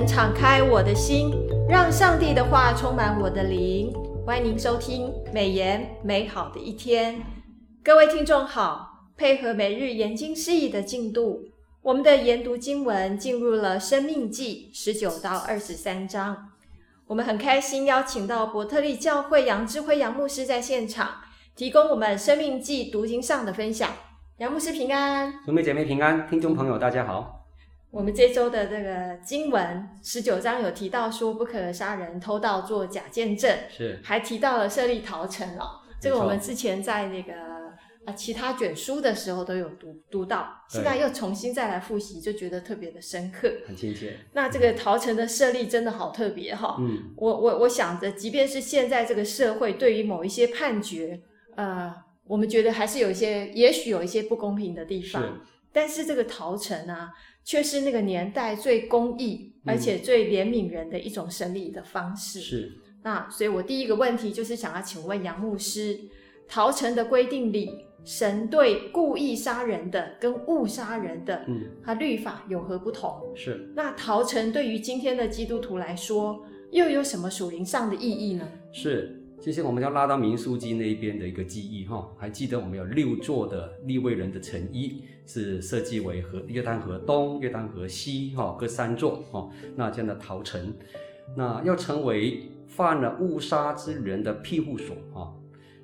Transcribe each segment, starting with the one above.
能敞开我的心，让上帝的话充满我的灵。欢迎您收听美言美好的一天。各位听众好，配合每日研经释义的进度，我们的研读经文进入了《生命记》十九到二十三章。我们很开心邀请到伯特利教会杨智辉杨牧师在现场，提供我们《生命记》读经上的分享。杨牧师平安，兄妹姐妹平安，听众朋友大家好。我们这周的这个经文十九章有提到说不可杀人、偷盗、做假见证，是还提到了设立逃城哦。这个我们之前在那个啊其他卷书的时候都有读读到，现在又重新再来复习，就觉得特别的深刻，很亲切。那这个逃城的设立真的好特别哈、哦。嗯，我我我想着，即便是现在这个社会对于某一些判决，呃，我们觉得还是有一些，也许有一些不公平的地方，是但是这个陶城啊。却是那个年代最公义，而且最怜悯人的一种审理的方式。嗯、是。那所以，我第一个问题就是想要请问杨牧师，陶城的规定里，神对故意杀人的跟误杀人的，嗯，他律法有何不同？是。那陶城对于今天的基督徒来说，又有什么属灵上的意义呢？是。其实我们要拉到明书记那边的一个记忆哈，还记得我们有六座的利未人的城邑，是设计为河约旦河东、约旦河西哈各三座哈，那这样的逃城，那要成为犯了误杀之人的庇护所哈。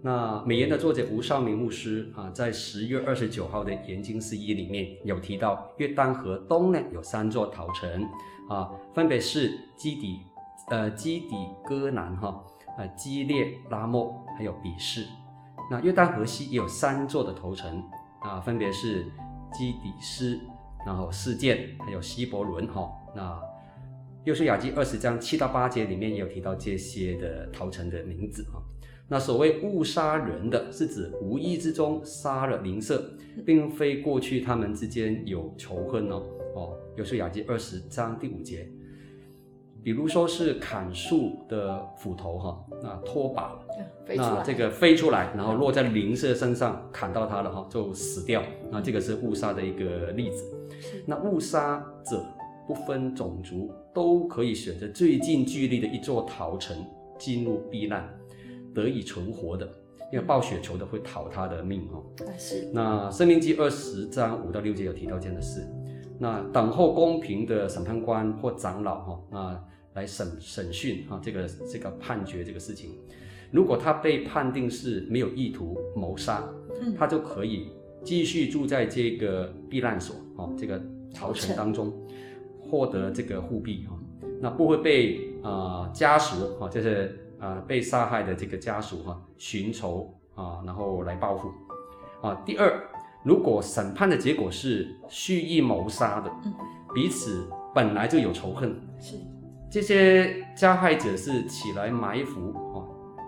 那美言的作者吴绍明牧师啊，在十月二十九号的研经释义里面有提到，约旦河东呢有三座逃城啊，分别是基底呃基底哥南哈。呃，基列拉莫还有比示，那约旦河西也有三座的头城啊，分别是基底斯，然后示剑，还有希伯伦哈。那约书亚记二十章七到八节里面也有提到这些的头城的名字哈。那所谓误杀人的，是指无意之中杀了邻舍，并非过去他们之间有仇恨哦。哦，约书亚记二十章第五节。比如说是砍树的斧头哈，那拖把，那这个飞出来，然后落在邻舍身上，砍到他了哈，就死掉。那这个是误杀的一个例子。那误杀者不分种族，都可以选择最近距离的一座逃城进入避难，得以存活的。因为暴雪球的会讨他的命哈。是。那生命记二十章五到六节有提到这样的事。那等候公平的审判官或长老哈，那来审审讯啊，这个这个判决这个事情，如果他被判定是没有意图谋杀，他就可以继续住在这个避难所啊，这个朝城当中，获得这个护庇啊，那不会被啊、呃、家属啊，就是啊、呃、被杀害的这个家属哈寻仇啊，然后来报复。啊。第二。如果审判的结果是蓄意谋杀的，彼此本来就有仇恨，是这些加害者是起来埋伏啊，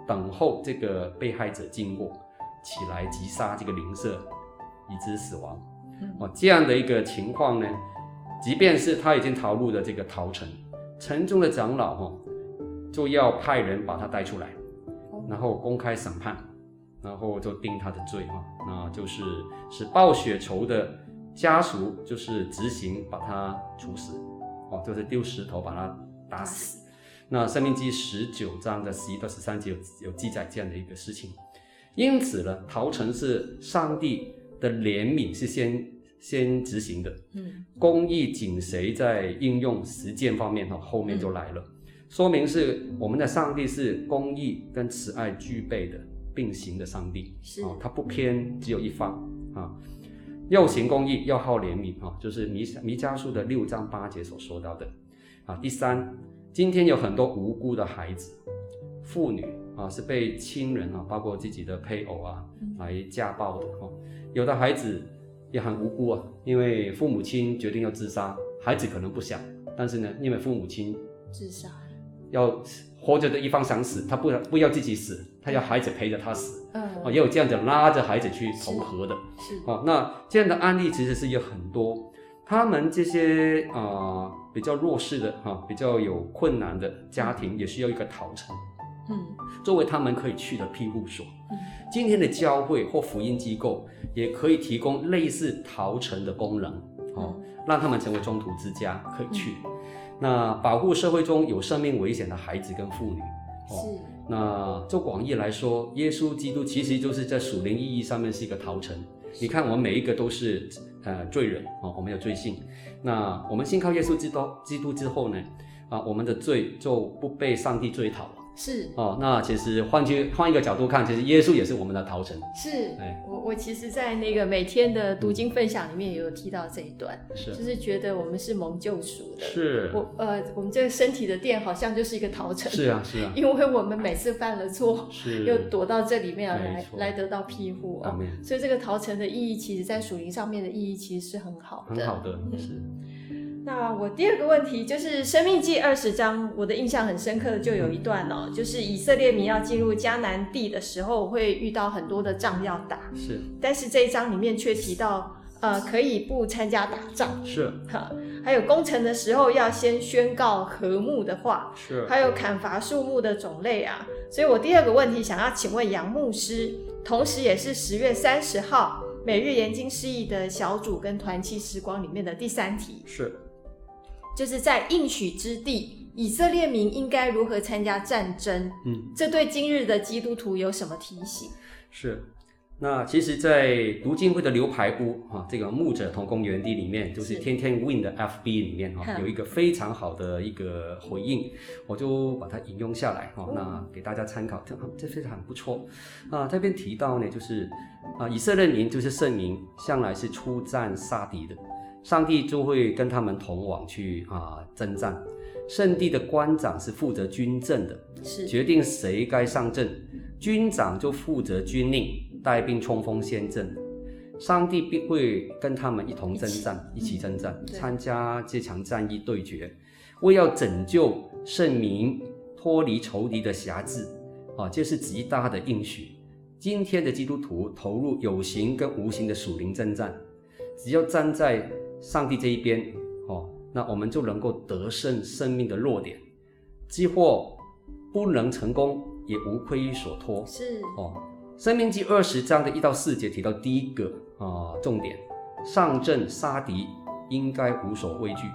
等候这个被害者经过，起来击杀这个邻舍，以致死亡。哦，这样的一个情况呢，即便是他已经逃入了这个逃城，城中的长老哈，就要派人把他带出来，然后公开审判。然后就定他的罪哈，那就是是报血仇的家属，就是执行把他处死，哦，就是丢石头把他打死。那申命记十九章的十一到十三节有有记载这样的一个事情。因此呢，逃城是上帝的怜悯是先先执行的，嗯，公义紧随在应用实践方面哈，后面就来了，嗯、说明是我们的上帝是公义跟慈爱具备的。并行的上帝是啊，他不偏只有一方啊，要行公义，要好怜悯啊，就是弥弥迦书的六章八节所说到的啊。第三，今天有很多无辜的孩子、妇女啊，是被亲人啊，包括自己的配偶啊，来家暴的哈。有的孩子也很无辜啊，因为父母亲决定要自杀，孩子可能不想，但是呢，因为父母亲自杀要。活着的一方想死，他不不要自己死，他要孩子陪着他死。嗯，哦，也有这样子拉着孩子去投河的。是，哦，那这样的案例其实是有很多。他们这些啊、呃、比较弱势的哈、啊，比较有困难的家庭，也需要一个逃城，嗯，作为他们可以去的庇护所。嗯，今天的教会或福音机构也可以提供类似逃城的功能，哦，让他们成为中途之家可以去。那保护社会中有生命危险的孩子跟妇女。哦、是。那就广义来说，耶稣基督其实就是在属灵意义上面是一个逃城。你看，我们每一个都是呃罪人啊，我们有罪性。那我们信靠耶稣基督基督之后呢，啊，我们的罪就不被上帝追讨了。是。哦，那其实换句换一个角度看，其实耶稣也是我们的逃城。是，我我其实，在那个每天的读经分享里面也有提到这一段，是，就是觉得我们是蒙救赎的。是，我呃，我们这个身体的殿好像就是一个逃城。是啊，是啊，因为我们每次犯了错，是，又躲到这里面来来得到庇护哦，所以这个逃城的意义，其实在属灵上面的意义，其实是很好的。很好的，是。那我第二个问题就是《生命记》二十章，我的印象很深刻的就有一段哦，就是以色列民要进入迦南地的时候，会遇到很多的仗要打。是，但是这一章里面却提到，呃，可以不参加打仗。是，哈，还有攻城的时候要先宣告和睦的话。是，还有砍伐树木的种类啊。所以我第二个问题想要请问杨牧师，同时也是十月三十号每日研经释义的小组跟团契时光里面的第三题。是。就是在应许之地，以色列民应该如何参加战争？嗯，这对今日的基督徒有什么提醒？是，那其实，在读经会的牛排屋啊，这个牧者同工园地里面，就是天天 Win 的 FB 里面哈，有一个非常好的一个回应，我就把它引用下来哈，那给大家参考，这这非常不错啊。这边提到呢，就是啊，以色列民就是圣民，向来是出战杀敌的。上帝就会跟他们同往去啊征战，圣地的官长是负责军政的，是。决定谁该上阵，军长就负责军令，带兵冲锋陷阵。上帝必会跟他们一同征战，一起，征战，嗯、参加这场战役对决，为要拯救圣民脱离仇敌的辖制。啊，这是极大的应许。今天的基督徒投入有形跟无形的属灵征战，只要站在上帝这一边，哦，那我们就能够得胜生命的弱点，即或不能成功，也无愧于所托。是哦，《生命记》二十章的一到四节提到第一个啊、呃、重点，上阵杀敌应该无所畏惧。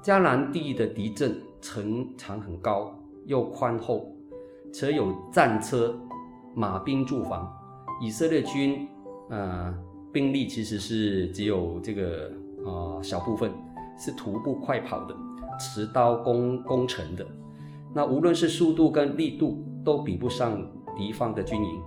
迦南地的敌阵城墙很高又宽厚，且有战车、马兵驻防。以色列军呃兵力其实是只有这个。啊、呃，小部分是徒步快跑的，持刀攻攻城的。那无论是速度跟力度，都比不上敌方的军营。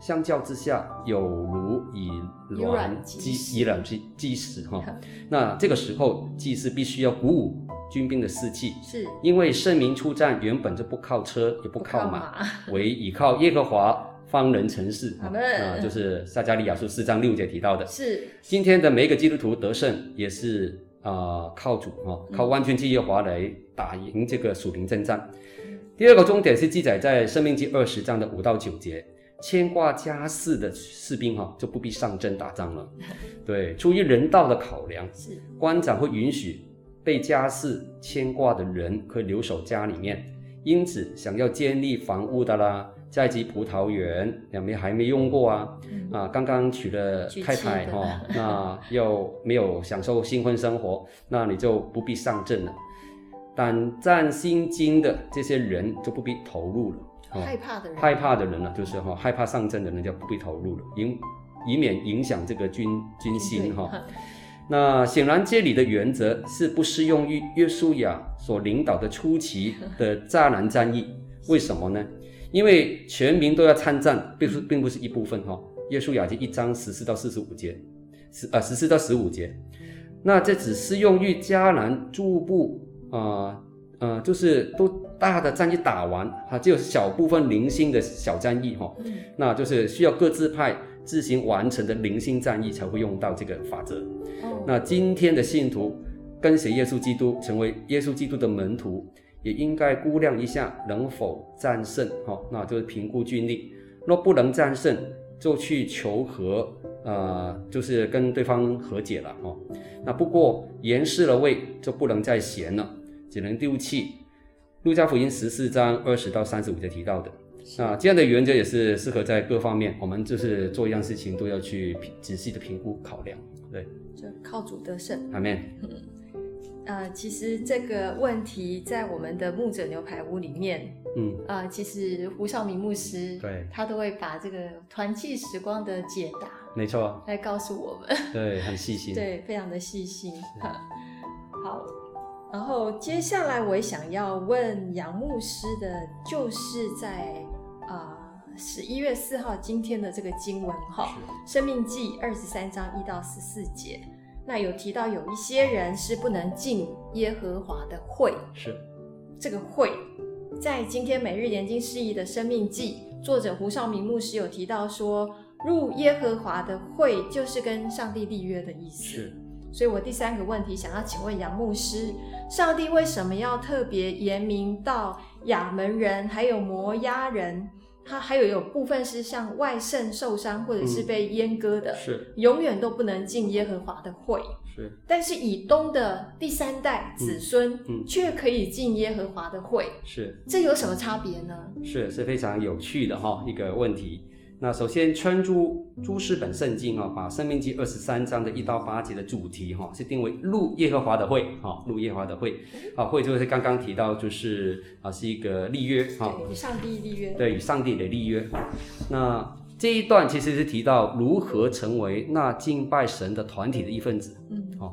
相较之下，有如以卵击以卵击击石哈。那这个时候，祭司必须要鼓舞军兵的士气，是因为圣民出战原本就不靠车，也不靠马，靠马唯依靠耶和华。方人成事啊，就是撒迦利亚书四章六节提到的。是今天的每一个基督徒得胜，也是啊、呃、靠主啊，靠万军之耶和华来打赢这个属灵征战。嗯、第二个重点是记载在生命记二十章的五到九节，牵挂家事的士兵哈就不必上阵打仗了。对，出于人道的考量，是官长会允许被家事牵挂的人可以留守家里面，因此想要建立房屋的啦。在即葡萄园，两边还没用过啊，嗯、啊，刚刚娶了太太哈、哦，那又没有享受新婚生活，那你就不必上阵了。胆战心惊的这些人就不必投入了。哦、害怕的人，害怕的人呢，就是哈、哦，害怕上阵的人就不必投入了，以以免影响这个军军心哈。哦、那显然这里的原则是不适用于约书亚所领导的初期的 迦南战役，为什么呢？因为全民都要参战，并不并不是一部分哈。约书亚记一章十四到四十五节，十啊十四到十五节，那这只适用于迦南诸部啊呃，就是都大的战役打完哈，只有小部分零星的小战役哈，那就是需要各自派自行完成的零星战役才会用到这个法则。那今天的信徒跟随耶稣基督，成为耶稣基督的门徒。也应该估量一下能否战胜，哈，那就是评估军力。若不能战胜，就去求和，呃，就是跟对方和解了，哈。那不过言失了位，就不能再闲了，只能丢弃。路加福音十四章二十到三十五节提到的，啊，这样的原则也是适合在各方面，我们就是做一样事情都要去仔细的评估考量，对。就靠主得胜。阿门。呃，其实这个问题在我们的牧者牛排屋里面，嗯，呃，其实胡少明牧师对，他都会把这个团契时光的解答，没错，来告诉我们，对，很细心，对，非常的细心。好，然后接下来我也想要问杨牧师的，就是在啊十一月四号今天的这个经文哈，《生命记》二十三章一到十四节。那有提到有一些人是不能进耶和华的会，是这个会，在今天每日研经释义的生命记，作者胡少明牧师有提到说，入耶和华的会就是跟上帝立约的意思。是，所以我第三个问题想要请问杨牧师，上帝为什么要特别严明到亚门人还有摩押人？他还有有部分是像外肾受伤或者是被阉割的，嗯、是永远都不能进耶和华的会。是，但是以东的第三代子孙，嗯，却可以进耶和华的会。是，这有什么差别呢？是，是非常有趣的哈一个问题。那首先，圈珠诸书本圣经啊，把《生命记》二十三章的一到八节的主题哈，是定为入耶和华的会，哈，入耶和华的会，啊，会就是刚刚提到，就是啊，是一个立约，哈，与上帝立约，对，与上帝的立约。那这一段其实是提到如何成为那敬拜神的团体的一份子，嗯，好，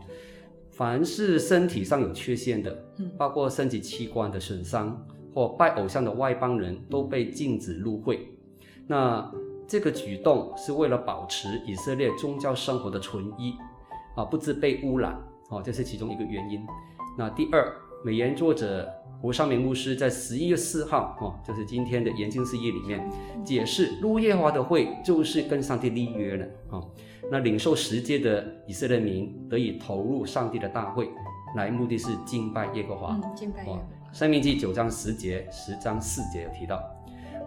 凡是身体上有缺陷的，嗯，包括身体器官的损伤或拜偶像的外邦人都被禁止入会，那。这个举动是为了保持以色列宗教生活的纯一，啊，不致被污染，哦，这是其中一个原因。那第二，美言作者胡尚明牧师在十一月四号，哦，就是今天的研经释义里面解释，路耶和华的会就是跟上帝立约了，啊，那领受十诫的以色列民得以投入上帝的大会，来目的是敬拜耶和华。嗯，敬拜耶和华。申命记九章十节，十章四节有提到。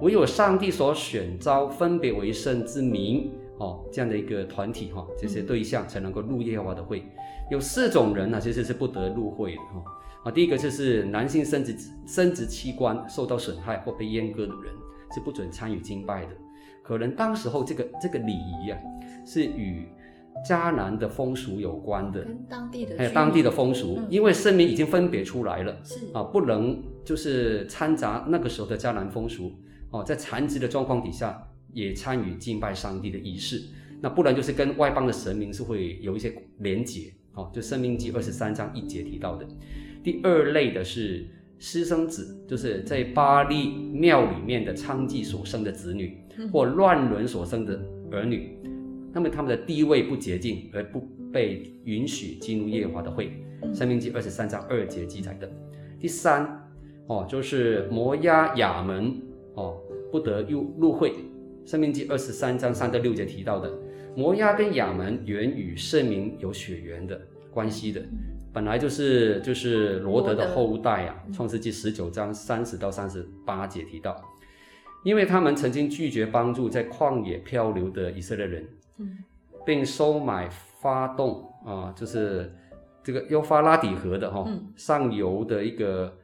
唯有上帝所选召、分别为圣之民，哦，这样的一个团体，哈、哦，这些对象才能够入耶和华的会。有四种人呢，其实是不得入会的，哈、哦。啊，第一个就是男性生殖生殖器官受到损害或被阉割的人，是不准参与敬拜的。可能当时候这个这个礼仪啊，是与迦南的风俗有关的，跟当地的还有当地的风俗，嗯、因为圣民已经分别出来了，是啊，不能就是掺杂那个时候的迦南风俗。哦，在残疾的状况底下，也参与敬拜上帝的仪式，那不然就是跟外邦的神明是会有一些连结。哦，就《申命记》二十三章一节提到的。第二类的是私生子，就是在巴力庙里面的娼妓所生的子女，或乱伦所生的儿女，那么他们的地位不洁净，而不被允许进入耶和华的会，《申命记》二十三章二节记载的。第三，哦，就是摩押亚门。哦，不得入入会，《生命记》二十三章三到六节提到的，摩押跟亚门原与圣民有血缘的关系的，本来就是就是罗德的后代啊，《创世纪》十九章三十到三十八节提到，因为他们曾经拒绝帮助在旷野漂流的以色列人，并收买发动啊，就是这个幼发拉底河的哈、哦、上游的一个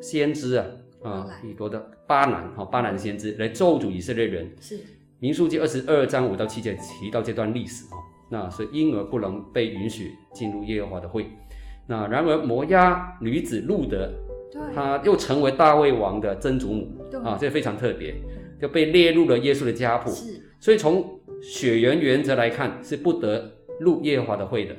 先知啊。啊，以国的巴兰哈，巴兰先知来咒诅以色列人。是民数记二十二章五到七节提到这段历史哈，那所以婴儿不能被允许进入耶和华的会。那然而摩押女子路德，她又成为大卫王的曾祖母啊，这非常特别，就被列入了耶稣的家谱。是，所以从血缘原则来看，是不得入耶和华的会的。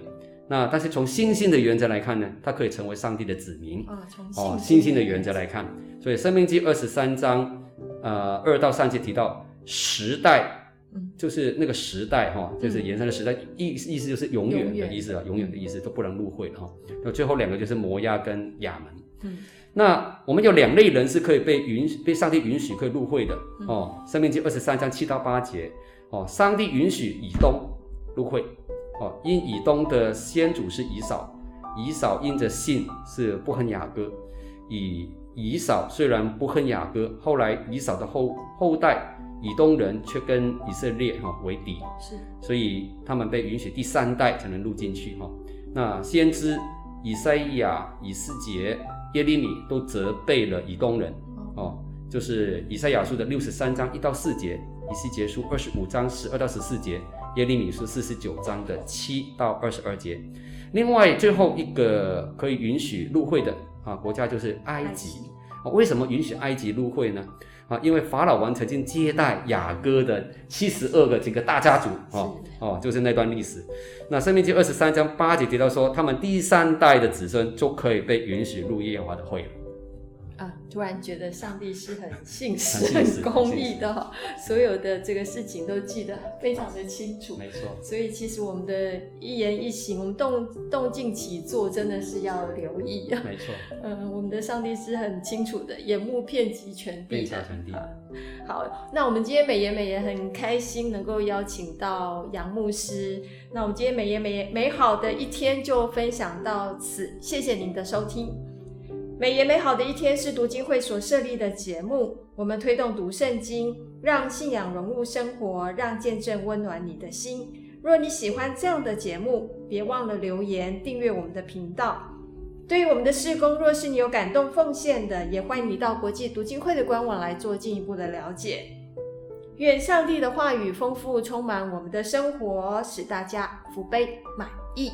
那但是从信心的原则来看呢，他可以成为上帝的子民。啊，从哦，信心的原则来看，所以《生命记》二十三章，呃，二到三节提到时代，嗯，就是那个时代哈、哦，就是延伸的时代，意、嗯、意思就是永远的意思啊，永远的意思都不能入会了哈。那最后两个就是摩押跟亚门。嗯，那我们有两类人是可以被允许被上帝允许可以入会的、嗯、哦，《生命记》二十三章七到八节哦，上帝允许以东入会。哦，因以东的先祖是以扫，以扫因着信是不恨雅各，以以扫虽然不恨雅各，后来以扫的后后代以东人却跟以色列哈为敌，是，所以他们被允许第三代才能入进去哈。那先知以赛亚、以斯杰、耶利米都责备了以东人哦，就是以赛亚书的六十三章一到四节，以西结书二十五章十二到十四节。耶利米书四十九章的七到二十二节。另外，最后一个可以允许入会的啊国家就是埃及。为什么允许埃及入会呢？啊，因为法老王曾经接待雅各的七十二个这个大家族，哦哦，就是那段历史。那生命记二十三章八节提到说，他们第三代的子孙就可以被允许入耶和华的会了。啊，突然觉得上帝是很信实、很公义的，所有的这个事情都记得非常的清楚。没错。所以其实我们的一言一行，我们动动静起坐，真的是要留意。没错。嗯，我们的上帝是很清楚的，眼目遍及全地的。地。好，那我们今天美言美言很开心能够邀请到杨牧师。那我们今天美言美言美好的一天就分享到此，谢谢您的收听。美言美好的一天是读经会所设立的节目，我们推动读圣经，让信仰融入生活，让见证温暖你的心。若你喜欢这样的节目，别忘了留言订阅我们的频道。对于我们的事工，若是你有感动奉献的，也欢迎你到国际读经会的官网来做进一步的了解。愿上帝的话语丰富充满我们的生活，使大家福杯满溢。